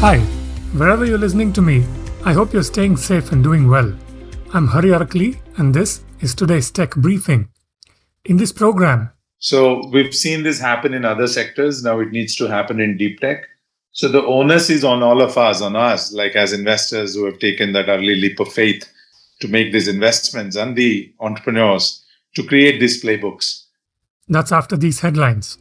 Hi, wherever you're listening to me, I hope you're staying safe and doing well. I'm Hari Arakali, and this is today's Tech Briefing. In this program, so we've seen this happen in other sectors. Now it needs to happen in deep tech. So the onus is on all of us, on us, like as investors who have taken that early leap of faith to make these investments and the entrepreneurs to create these playbooks. That's after these headlines.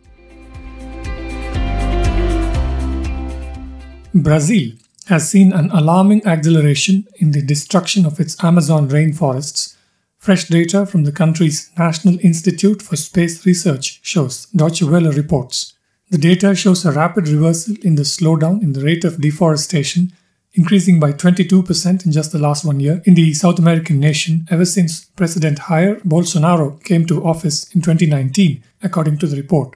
Brazil has seen an alarming acceleration in the destruction of its Amazon rainforests. Fresh data from the country's National Institute for Space Research shows, Deutsche Welle reports. The data shows a rapid reversal in the slowdown in the rate of deforestation, increasing by 22% in just the last one year in the South American nation ever since President Jair Bolsonaro came to office in 2019, according to the report.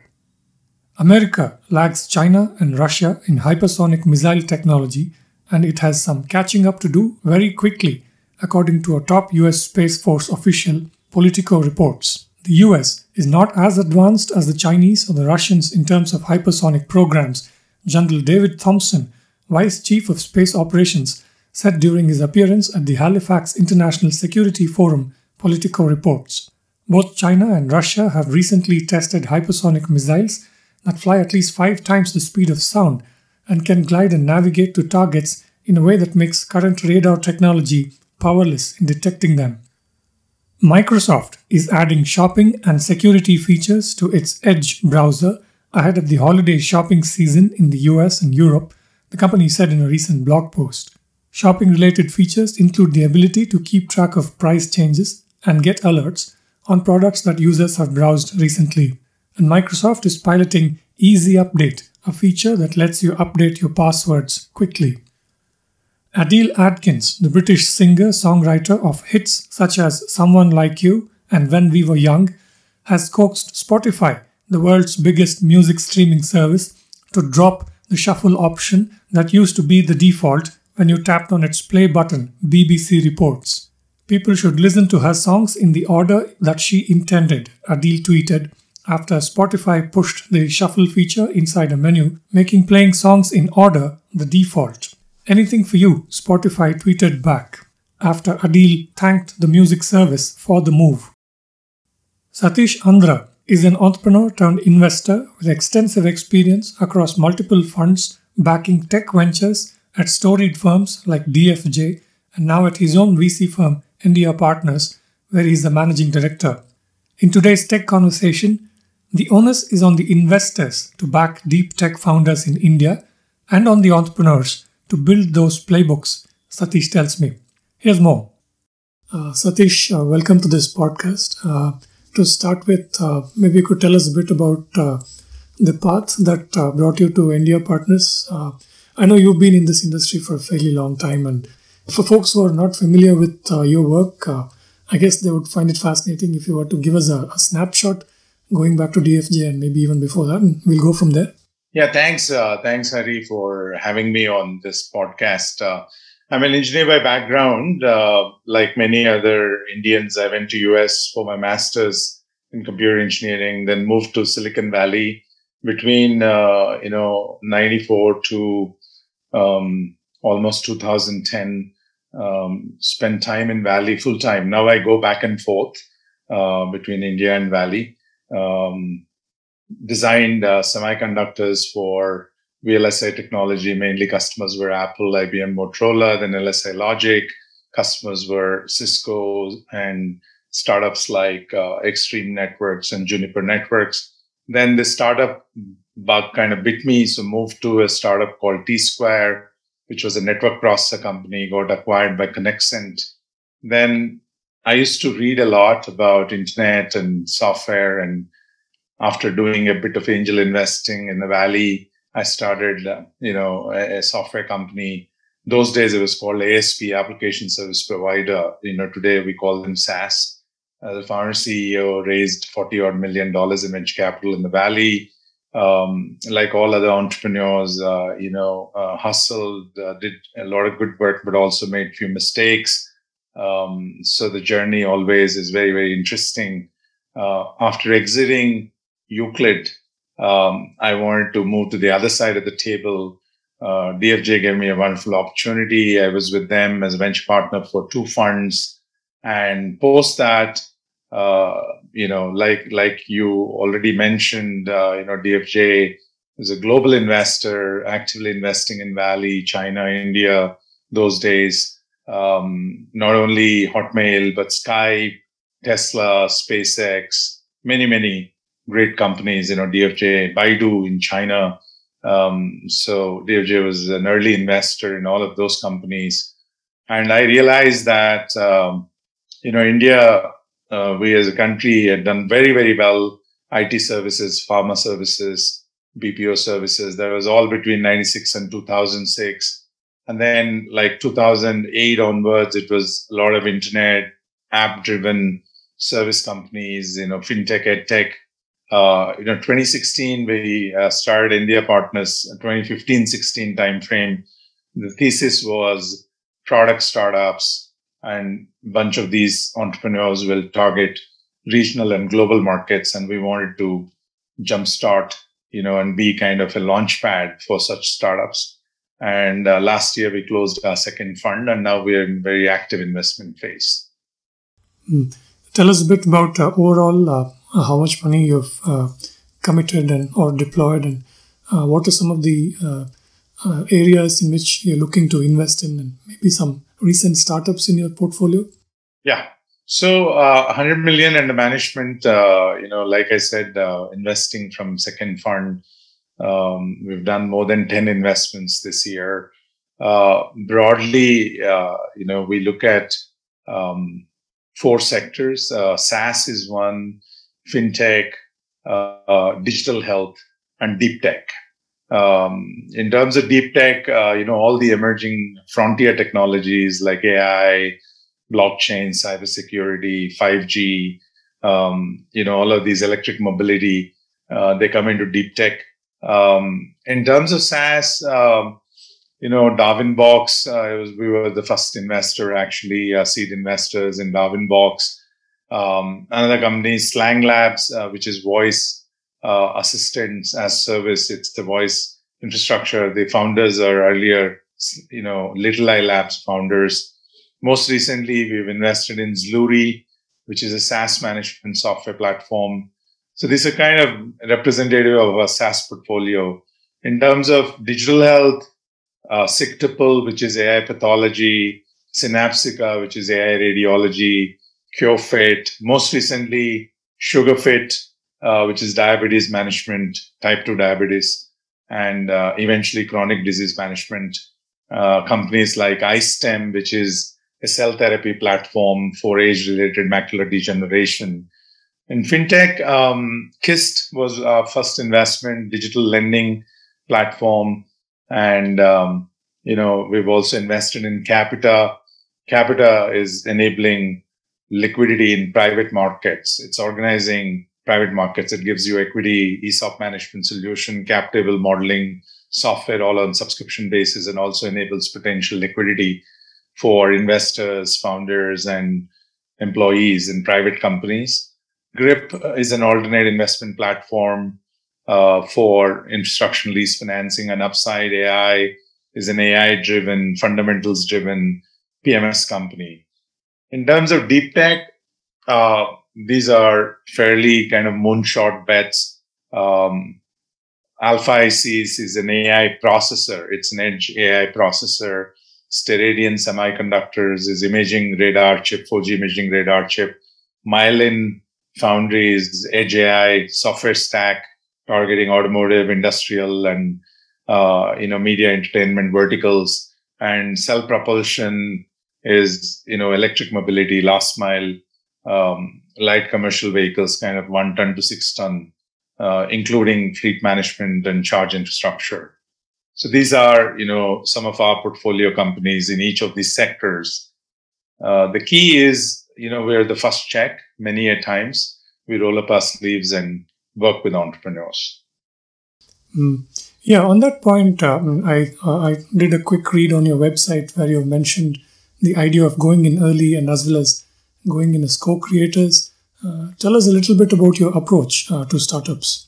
America lags China and Russia in hypersonic missile technology, and it has some catching up to do very quickly, according to a top US Space Force official, Politico reports. The US is not as advanced as the Chinese or the Russians in terms of hypersonic programs, General David Thompson, Vice Chief of Space Operations, said during his appearance at the Halifax International Security Forum, Politico reports. Both China and Russia have recently tested hypersonic missiles that fly at least five times the speed of sound and can glide and navigate to targets in a way that makes current radar technology powerless in detecting them. Microsoft is adding shopping and security features to its Edge browser ahead of the holiday shopping season in the US and Europe, the company said in a recent blog post. Shopping related features include the ability to keep track of price changes and get alerts on products that users have browsed recently and Microsoft is piloting Easy Update, a feature that lets you update your passwords quickly. Adele Adkins, the British singer songwriter of hits such as Someone Like You and When We Were Young, has coaxed Spotify, the world's biggest music streaming service, to drop the shuffle option that used to be the default when you tapped on its play button, BBC reports. People should listen to her songs in the order that she intended, Adele tweeted, after Spotify pushed the shuffle feature inside a menu, making playing songs in order the default. Anything for you, Spotify tweeted back after Adele thanked the music service for the move. Satish Andra is an entrepreneur turned investor with extensive experience across multiple funds backing tech ventures at storied firms like DFJ and now at his own VC firm, Endiya Partners, where he is the managing director. In today's tech conversation, the onus is on the investors to back deep tech founders in India and on the entrepreneurs to build those playbooks, Satish tells me. Here's more. Uh, Satish, uh, welcome to this podcast. Uh, to start with, uh, maybe you could tell us a bit about uh, the path that uh, brought you to Endiya Partners. I know you've been in this industry for a fairly long time, and for folks who are not familiar with your work, I guess they would find it fascinating if you were to give us a, a snapshot going back to DFJ and maybe even before that, we'll go from there. Yeah, thanks, uh, thanks, Hari, for having me on this podcast. Uh, I'm an engineer by background. Uh, like many other Indians, I went to US for my master's in computer engineering, then moved to Silicon Valley between uh, you know 94 to um, almost 2010. Um, spent time in Valley full time. Now I go back and forth uh, between India and Valley um, designed uh, semiconductors for VLSI technology. Mainly customers were Apple, IBM, Motorola, then LSI Logic. Customers were Cisco and startups like uh, Extreme Networks and Juniper Networks. Then the startup bug kind of bit me, so moved to a startup called T Square, which was a network processor company, got acquired by Conexant. Then I used to read a lot about internet and software. And after doing a bit of angel investing in the Valley, I started, uh, you know, a, a, software company. Those days it was called ASP, Application Service Provider. You know, today we call them SaaS. Uh, the founder CEO raised 40 odd million dollars in venture capital in the Valley. Um, like all other entrepreneurs, uh, you know, uh, hustled, uh, did a lot of good work, but also made few mistakes um, so the journey always is very, very interesting. Uh, after exiting Euclid, um, I wanted to move to the other side of the table uh, DFJ gave me a wonderful opportunity. I was with them as a venture partner for two funds, and post that, uh, you know, like like you already mentioned, uh, you know, DFJ is a global investor, actively investing in Valley, China, India. Those days, um, not only Hotmail but Skype, Tesla, SpaceX, many many great companies. You know, DFJ, Baidu in China. Um, so DFJ was an early investor in all of those companies, and I realized that um, you know India, uh, we as a country had done very very well IT services, pharma services, BPO services. That was all between '96 and 2006, and then like 2008 onwards, it was a lot of internet app driven service companies, you know, fintech, ed tech uh, you know 2016 we uh, started Endiya partners 2015-16 timeframe. The thesis was product startups and a bunch of these entrepreneurs will target regional and global markets and we wanted to jumpstart you know and be kind of a launch pad for such startups and uh, last year we closed our second fund and now we're in very active investment phase mm. tell us a bit about uh, overall uh, uh, how much money you've uh, committed and or deployed, and uh, what are some of the areas in which you're looking to invest in, and maybe some recent startups in your portfolio. Yeah. So, uh, 100 million under management, uh, you know, like I said, uh, investing from second fund, um, we've done more than 10 investments this year. broadly, you know, we look at um, four sectors. SaaS is one, fintech, uh, uh, digital health, and deep tech. Um, in terms of deep tech, uh, you know, all the emerging frontier technologies like AI, blockchain, cybersecurity, 5G, um, you know, all of these electric mobility, uh, they come into deep tech. Um, in terms of SaaS, um, you know, Darwinbox, uh, was, we were the first investor, actually, uh, seed investors in Darwinbox. Um, another company, Slang Labs, uh, which is voice uh, assistants as service. It's the voice infrastructure. The founders are earlier, you know, Little Eye Labs founders. Most recently, we've invested in Zluri, which is a SaaS management software platform. So these are kind of representative of a SaaS portfolio. In terms of digital health, uh, which is AI pathology, Synapsica, which is AI radiology, CureFit, most recently SugarFit, uh, which is diabetes management, type 2 diabetes, and uh, eventually chronic disease management. Uh, companies like iStem, which is a cell therapy platform for age-related macular degeneration. In fintech, um, Kissht was our first investment, digital lending platform, and um, you know we've also invested in Qapita. Qapita is enabling liquidity in private markets. It's organizing private markets. It gives you equity, ESOP management solution, cap table modeling software all on subscription basis and also enables potential liquidity for investors, founders, and employees in private companies. Grip is an alternate investment platform uh, for infrastructure lease financing and Upside AI is an AI driven, fundamentals driven PMS company. In terms of deep tech, uh, these are fairly kind of moonshot bets. Um, AlphaICs is an AI processor. It's an edge AI processor. Steradian Semiconductors is imaging radar chip, 4D imaging radar chip. Myelin Foundry is edge AI software stack targeting automotive, industrial, and uh, you know media entertainment verticals. And Cell Propulsion is you know electric mobility, last mile, um, light commercial vehicles, kind of one ton to six ton, uh, including fleet management and charge infrastructure. So these are you know some of our portfolio companies in each of these sectors. Uh, the key is you know we're the first check many a times. We roll up our sleeves and work with entrepreneurs. Mm. Yeah, on that point, uh, I uh, I did a quick read on your website where you mentioned the idea of going in early and as well as going in as co-creators. Uh, tell us a little bit about your approach uh, to startups.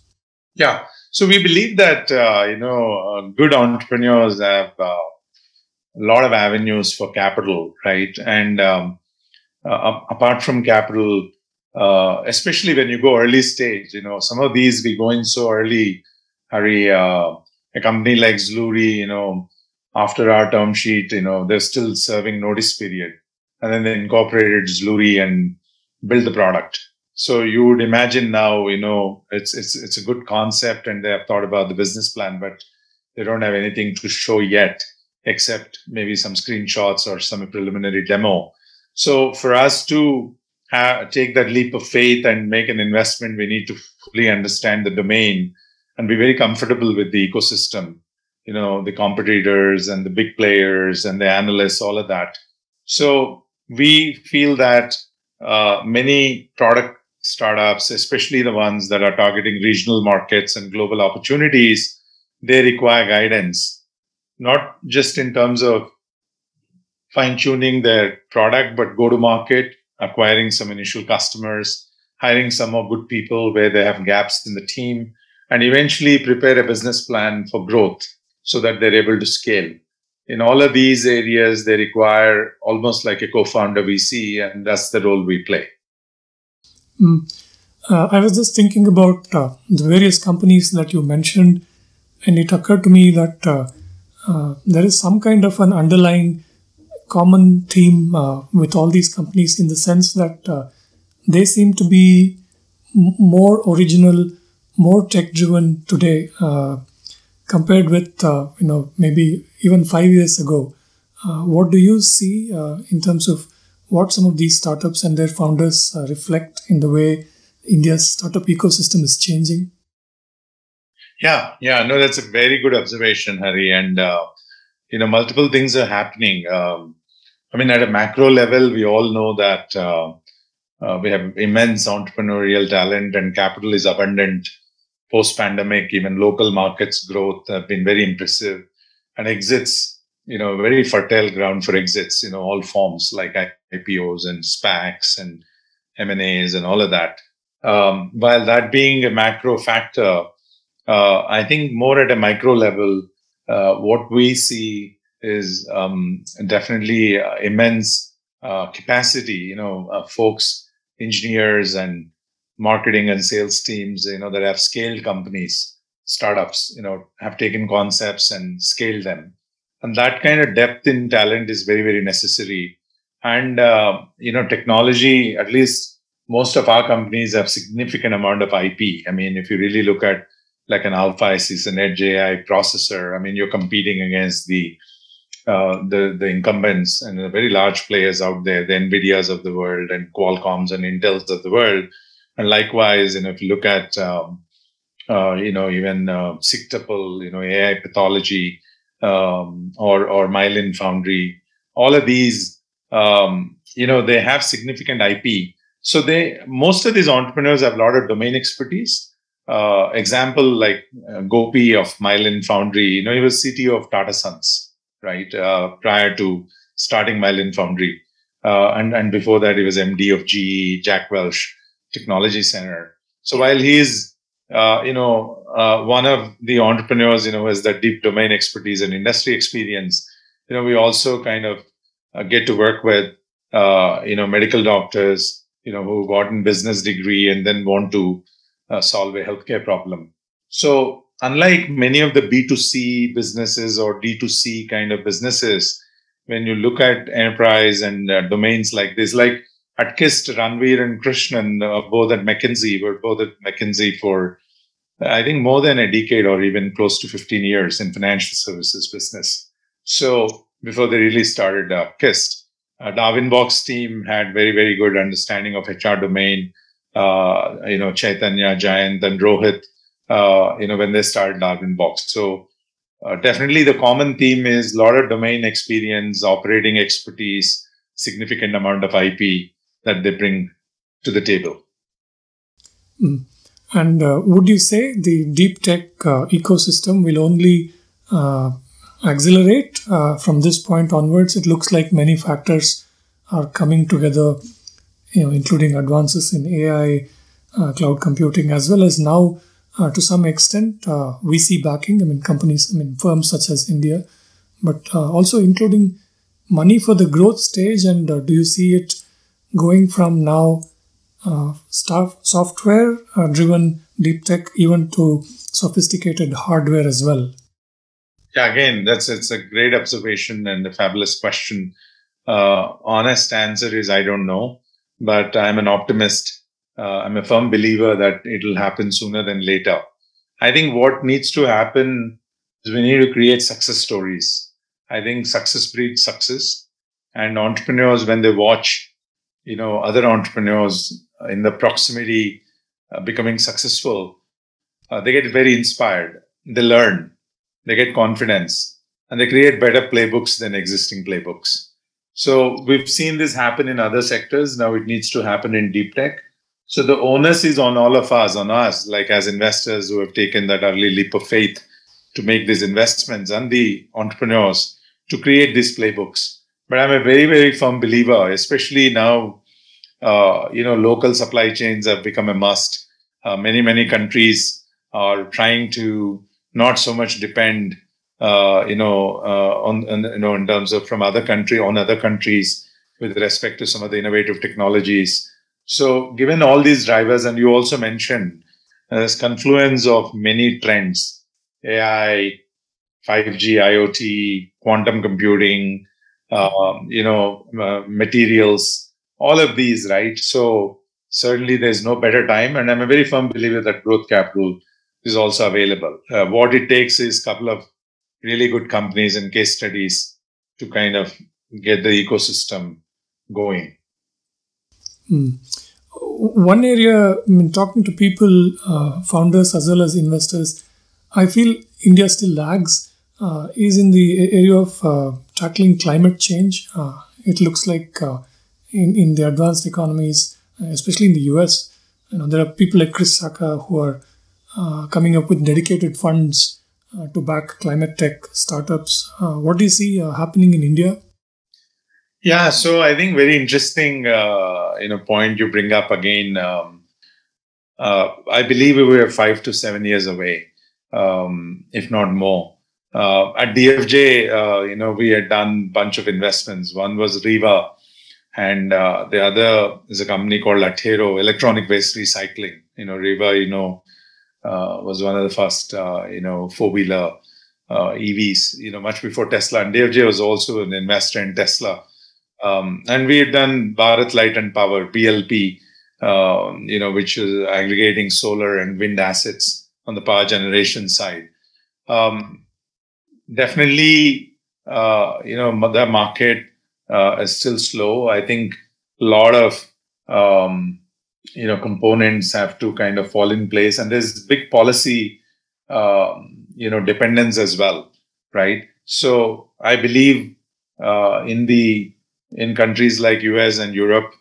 Yeah. So we believe that uh, you know uh, good entrepreneurs have uh, a lot of avenues for capital, right? And um, uh, apart from capital, uh, especially when you go early stage, you know some of these we go in so early. Hari, uh, a company like Zluri, you know, after our term sheet, you know, they're still serving notice period, and then they incorporated Zluri and built the product so you would imagine now, you know, it's it's it's a good concept, and they have thought about the business plan, but they don't have anything to show yet, except maybe some screenshots or some preliminary demo. So for us to have, take that leap of faith and make an investment, we need to fully understand the domain and be very comfortable with the ecosystem. You know, the competitors and the big players and the analysts, all of that. So we feel that uh, many product startups, especially the ones that are targeting regional markets and global opportunities, they require guidance, not just in terms of fine tuning their product, but go to market, acquiring some initial customers, hiring some more good people where they have gaps in the team, and eventually prepare a business plan for growth so that they're able to scale. In all of these areas, they require almost like a co founder VC, and that's the role we play. Mm. Uh, I was just thinking about uh, the various companies that you mentioned, and it occurred to me that uh, uh there is some kind of an underlying common theme uh, with all these companies in the sense that uh, they seem to be m- more original, more tech driven today compared with you know maybe even five years ago. what do you see in terms of what some of these startups and their founders uh, reflect in the way India's startup ecosystem is changing? Yeah, yeah, no, that's a very good observation, Hari. And, uh, you know, multiple things are happening. Um, I mean, at a macro level, we all know that uh, uh, we have immense entrepreneurial talent and capital is abundant post pandemic. Even local markets growth have been very impressive and exits you know very fertile ground for exits you know all forms like ipos and spacs and m&as and all of that um, while that being a macro factor uh, i think more at a micro level uh, what we see is um, definitely uh, immense uh, capacity you know folks engineers and marketing and sales teams you know that have scaled companies startups you know have taken concepts and scaled them. And that kind of depth in talent is very very necessary. And uh, you know technology at least most of our companies have significant amount of ip i mean if you really look at like an alpha is an edge ai processor i mean you're competing against the uh, the the incumbents and the very large players out there the nvidias of the world and qualcomms and intels of the world and likewise you know if you look at um, uh, you know even uh, you know ai pathology um, or or Myelin Foundry, all of these, um, you know, they have significant IP. So they most of these entrepreneurs have a lot of domain expertise. Uh, example like uh, Gopi of Myelin Foundry, you know, he was CTO of Tata Sons, right? Uh, prior to starting Myelin Foundry, uh, and and before that he was MD of GE Jack Welch Technology Center. So while he is uh, you know, uh, one of the entrepreneurs, you know, has that deep domain expertise and industry experience. You know, we also kind of uh, get to work with, uh, you know, medical doctors, you know, who got gotten business degree and then want to uh, solve a healthcare problem. So, unlike many of the B2C businesses or D2C kind of businesses, when you look at enterprise and domains like this, like at Kissht, Ranveer and Krishnan, uh, both at McKinsey, were both at McKinsey for I think more than a decade or even close to 15 years in financial services business. So before they really started uh, Kissht, uh, Darwinbox team had very, very good understanding of HR domain. Uh, you know, Chaitanya, Jayant, and Rohit, uh, you know, when they started Darwinbox. So uh, definitely the common theme is a lot of domain experience, operating expertise, significant amount of IP that they bring to the table. Mm. And uh, would you say the deep tech uh, ecosystem will only uh, accelerate from this point onwards? It looks like many factors are coming together, you know, including advances in AI, cloud computing, as well as now to some extent uh, VC backing. I mean, companies, I mean, firms such as Endiya, but uh, also including money for the growth stage. And uh, do you see it going from now uh, staff software uh, driven deep tech even to sophisticated hardware as well? Yeah, again, that's it's a great observation and a fabulous question. honest answer is I don't know, but I'm an optimist uh, I'm a firm believer that it'll happen sooner than later. I think what needs to happen is we need to create success stories. I think success breeds success, and entrepreneurs when they watch, you know, other entrepreneurs in the proximity uh, becoming successful, uh, they get very inspired. They learn, they get confidence, and they create better playbooks than existing playbooks. So we've seen this happen in other sectors. Now it needs to happen in deep tech so the onus is on all of us, on us, like as investors who have taken that early leap of faith to make these investments and the entrepreneurs to create these playbooks. But I'm a very, very firm believer, especially now, uh, you know, local supply chains have become a must. Uh, many, many countries are trying to not so much depend, uh, you know, uh, on, on, you know, in terms of from other country on other countries with respect to some of the innovative technologies so, given all these drivers, and you also mentioned uh, this confluence of many trends AI, 5G, IoT, quantum computing, uh, you know, uh, materials, all of these, right? So, certainly there's no better time. And I'm a very firm believer that growth capital is also available. Uh, what it takes is a couple of really good companies and case studies to kind of get the ecosystem going. Hmm. One area, I mean, talking to people, uh, founders as well as investors, I feel India still lags, uh, is in the area of uh, tackling climate change. Uh, it looks like uh, in, in the advanced economies, especially in the US, you know, there are people like Chris Sacca who are uh, coming up with dedicated funds to back climate tech startups. what do you see happening in India? Yeah, so I think very interesting, uh, you know, point you bring up again. Um, uh, I believe we were five to seven years away, um, if not more. Uh, at DFJ, uh, you know, we had done a bunch of investments. One was Reva, and uh, the other is a company called Attero Electronic Waste Recycling. You know, Reva, you know, uh, was one of the first, you know, four-wheeler EVs. You know, much before Tesla, and DFJ was also an investor in Tesla um, and we had done Bharat Light and Power, BLP, uh, you know, which is aggregating solar and wind assets on the power generation side. Um, definitely, uh, you know, the market uh, is still slow. I think a lot of, um, you know, components have to kind of fall in place, and there's big policy, um, you know, dependence as well, right? So I believe uh, in the in countries like US and Europe.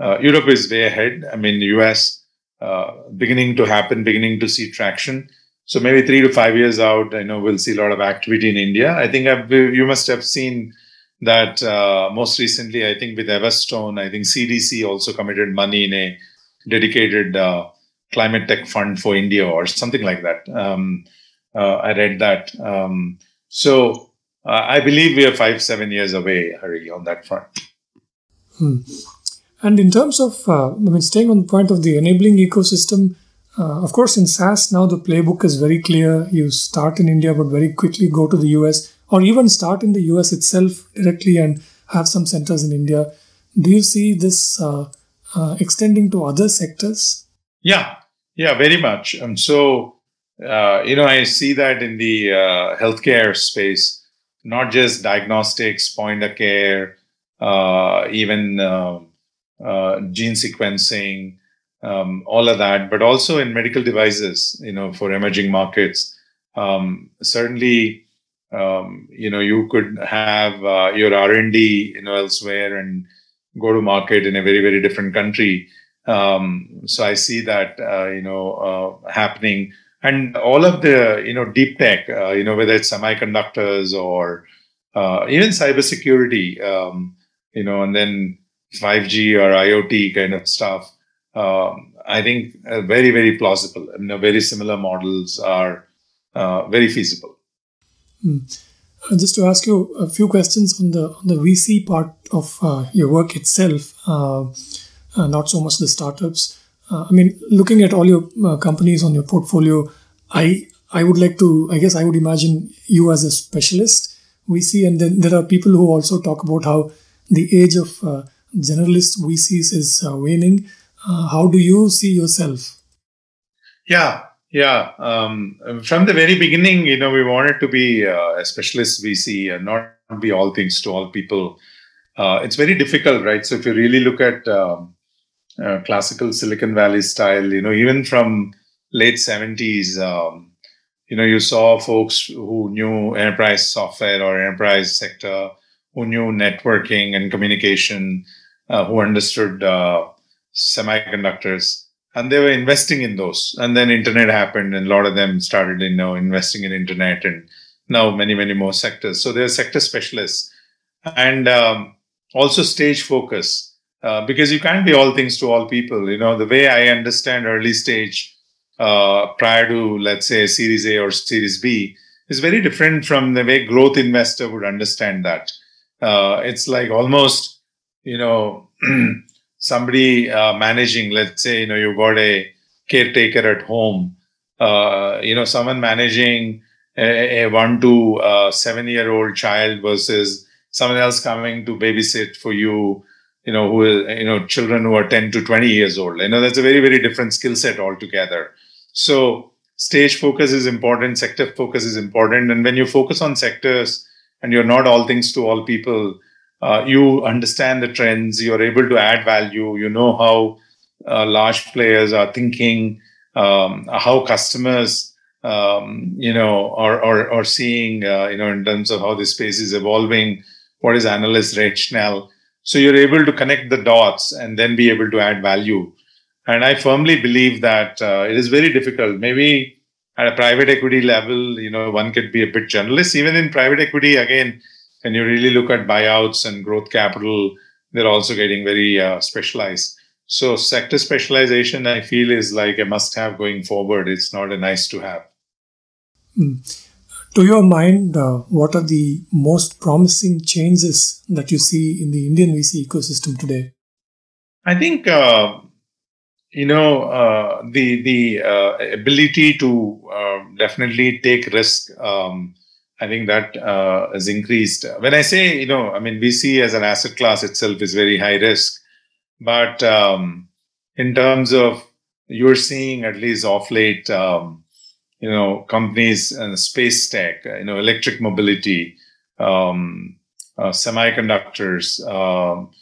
Uh, Europe is way ahead. I mean, US uh, beginning to happen, beginning to see traction. So maybe three to five years out, I know we'll see a lot of activity in India. I think I've, you must have seen that uh, most recently. I think with Everstone, I think CDC also committed money in a dedicated uh, climate tech fund for India or something like that. Um, uh, I read that. Um, so uh, I believe we are five, seven years away, Hari, on that front. Hmm. And in terms of, uh, I mean, staying on the point of the enabling ecosystem, uh, of course, in SaaS now the playbook is very clear. You start in India, but very quickly go to the US, or even start in the US itself directly and have some centers in India. Do you see this uh, uh, extending to other sectors? Yeah, yeah, very much. And so, uh, you know, I see that in the healthcare space not just diagnostics, point of care, uh, even uh, uh, gene sequencing, um, all of that, but also in medical devices, you know, for emerging markets. Um, certainly, um, you know, you could have uh, your R&D, you know, elsewhere and go to market in a very, very different country. Um, so I see that, uh, you know, uh, happening and all of the you know deep tech uh, you know whether it's semiconductors or uh, even cybersecurity um, you know and then 5g or iot kind of stuff um, I think uh, very very plausible. I mean, very similar models are uh, very feasible. Mm. just to ask you a few questions on the on the VC part of uh, your work itself, not so much the startups. I mean, looking at all your companies on your portfolio, I I would like to. I guess I would imagine you as a specialist VC, and then there are people who also talk about how the age of uh, generalist VCs is uh, waning. Uh, how do you see yourself? Yeah, yeah. Um, from the very beginning, you know, we wanted to be uh, a specialist VC and not be all things to all people. Uh, it's very difficult, right? So if you really look at um, uh, classical Silicon Valley style, you know, even from late 70s, um, you know, you saw folks who knew enterprise software or enterprise sector, who knew networking and communication, uh, who understood uh, semiconductors, and they were investing in those. And then internet happened, and a lot of them started, you know, investing in internet, and now many, many more sectors. So they're sector specialists, and um, also stage focus. Uh, because you can't be all things to all people. You know, the way I understand early stage uh, prior to, let's say, Series A or Series B is very different from the way growth investor would understand that. Uh, it's like almost, you know, somebody uh, managing, let's say, you know, you've got a caretaker at home, uh, you know, someone managing a, a one to seven year old child versus someone else coming to babysit for you, you know, who you know, children who are 10 to 20 years old. You know, that's a very, very different skill set altogether. So stage focus is important, sector focus is important. And when you focus on sectors and you're not all things to all people, uh, you understand the trends, you're able to add value, you know how uh, large players are thinking, um, how customers, um, you know, are, are, are seeing, uh, you know, in terms of how the space is evolving, what is analyst rationale. So you're able to connect the dots and then be able to add value. And I firmly believe that uh, it is very difficult. Maybe at a private equity level, you know, one could be a bit generalist. Even in private equity, again, when you really look at buyouts and growth capital, they're also getting very uh, specialized. So sector specialization, I feel, is like a must-have going forward. It's not a nice to have. Mm. To your mind, uh, what are the most promising changes that you see in the Indian VC ecosystem today? I think uh, you know uh, the the uh, ability to uh, definitely take risk. Um, I think that uh, has increased. When I say, you know, I mean, VC as an asset class itself is very high risk. But um, in terms of you're seeing at least off late, um, you know, companies and space tech, you know, electric mobility, um, uh, semiconductors, um,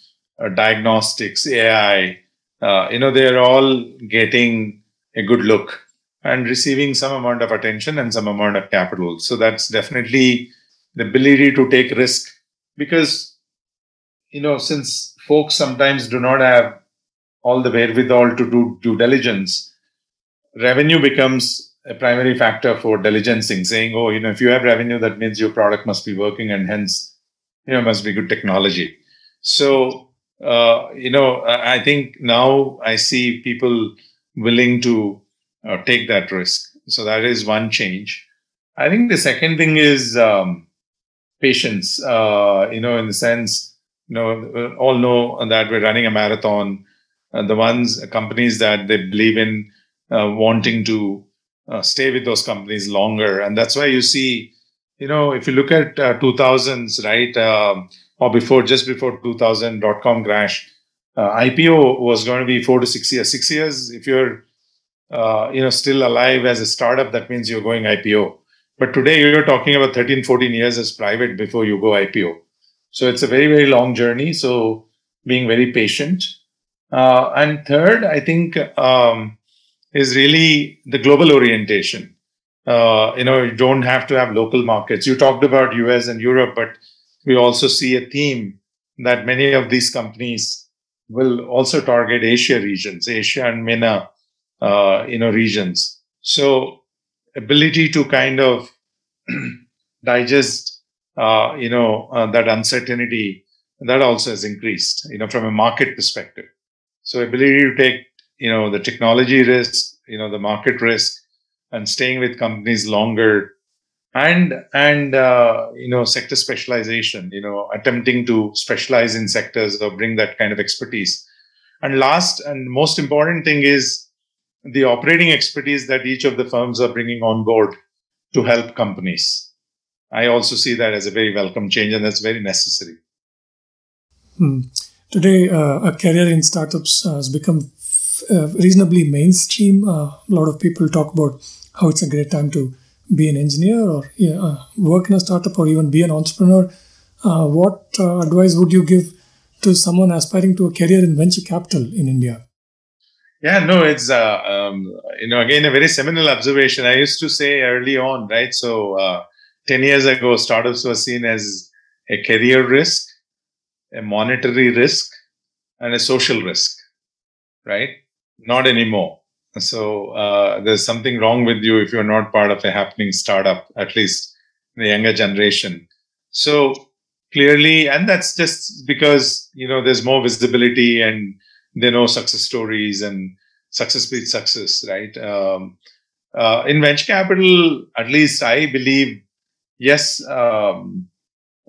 uh, diagnostics, AI, uh, you know, they're all getting a good look and receiving some amount of attention and some amount of capital. So that's definitely the ability to take risk because, you know, since folks sometimes do not have all the wherewithal to do due diligence, revenue becomes a primary factor for diligencing, saying, oh, you know, if you have revenue, that means your product must be working and hence, you know, must be good technology. So, uh, you know, I think now I see people willing to uh, take that risk. So that is one change. I think the second thing is um, patience. Uh, you know, in the sense, you know, all know that we're running a marathon. Uh, the ones companies that they believe in uh, wanting to uh, stay with those companies longer, and that's why you see, you know, if you look at 2000s, uh, right, um, or before, just before 2000 dot com crash, IPO was going to be four to six years. Six years, if you're uh, you know still alive as a startup that means you're going ipo but today you're talking about 13 14 years as private before you go ipo so it's a very very long journey. So being very patient. Uh, and third i think um, is really the global orientation. Uh, you know you don't have to have local markets. You talked about us and europe but we also see a theme that many of these companies will also target asia regions asia and mena uh, you know regions. So ability to kind of digest uh, you know uh, that uncertainty that also has increased you know from a market perspective. So ability to take you know the technology risk, you know the market risk, and staying with companies longer, and and uh, you know sector specialization, you know attempting to specialize in sectors or bring that kind of expertise. And last and most important thing is the operating expertise that each of the firms are bringing on board to help companies. I also see that as a very welcome change, and that's very necessary. Hmm. Today, uh, a career in startups has become uh, reasonably mainstream. Uh, a lot of people talk about how it's a great time to be an engineer or uh, work in a startup or even be an entrepreneur. Uh, what advice would you give to someone aspiring to a career in venture capital in India? Yeah, no, it's um, you know again a very seminal observation. I used to say early on, right? So ten years ago, startups were seen as a career risk, a monetary risk, and a social risk, right? Not anymore. So uh, there's something wrong with you if you're not part of a happening startup, at least the younger generation. So clearly, and that's just because you know there's more visibility and they know success stories and success beats success, right? Um, uh, in venture capital, at least I believe, yes, um,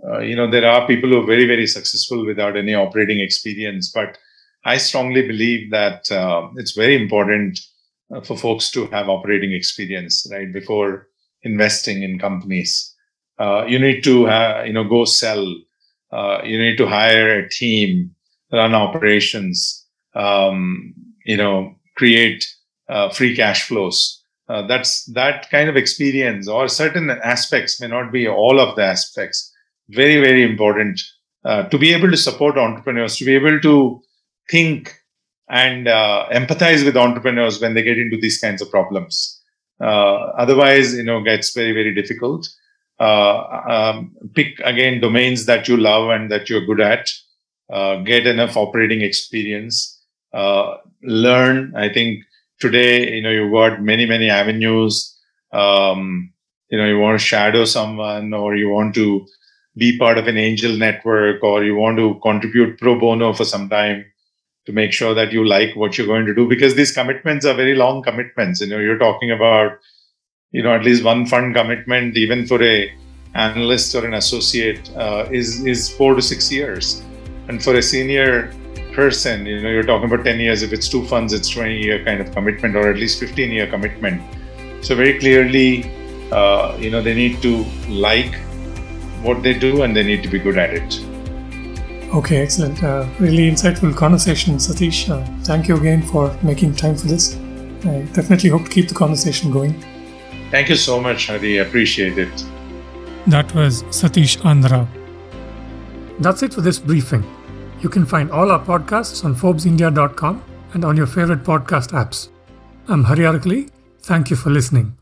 uh, you know, there are people who are very, very successful without any operating experience. But I strongly believe that uh, it's very important uh, for folks to have operating experience, right, before investing in companies. Uh, you need to, have, you know, go sell. Uh, you need to hire a team, run operations, um, you know, create uh, free cash flows. Uh, that's that kind of experience, or certain aspects may not be all of the aspects. Very, very important uh, to be able to support entrepreneurs, to be able to think and uh, empathize with entrepreneurs when they get into these kinds of problems. Uh, otherwise, you know, gets very, very difficult. Uh, um, pick again domains that you love and that you're good at. get enough operating experience uh, learn. I think today, you know, you've got many, many avenues. Um, you know, you want to shadow someone or you want to be part of an angel network or you want to contribute pro bono for some time to make sure that you like what you're going to do because these commitments are very long commitments you know you're talking about you know at least one fund commitment even for a analyst or an associate uh, is is four to six years and for a senior person, you know, you're talking about 10 years. If it's two funds, it's 20 year kind of commitment or at least 15 year commitment. So very clearly, uh, you know, they need to like what they do and they need to be good at it. Okay, excellent. Uh, really insightful conversation, Satish. Uh, thank you again for making time for this. I definitely hope to keep the conversation going. Thank you so much, Hari. Appreciate it. That was Satish Andra. That's it for this briefing. You can find all our podcasts on ForbesIndia.com and on your favorite podcast apps. I'm Hari Arakali. Thank you for listening.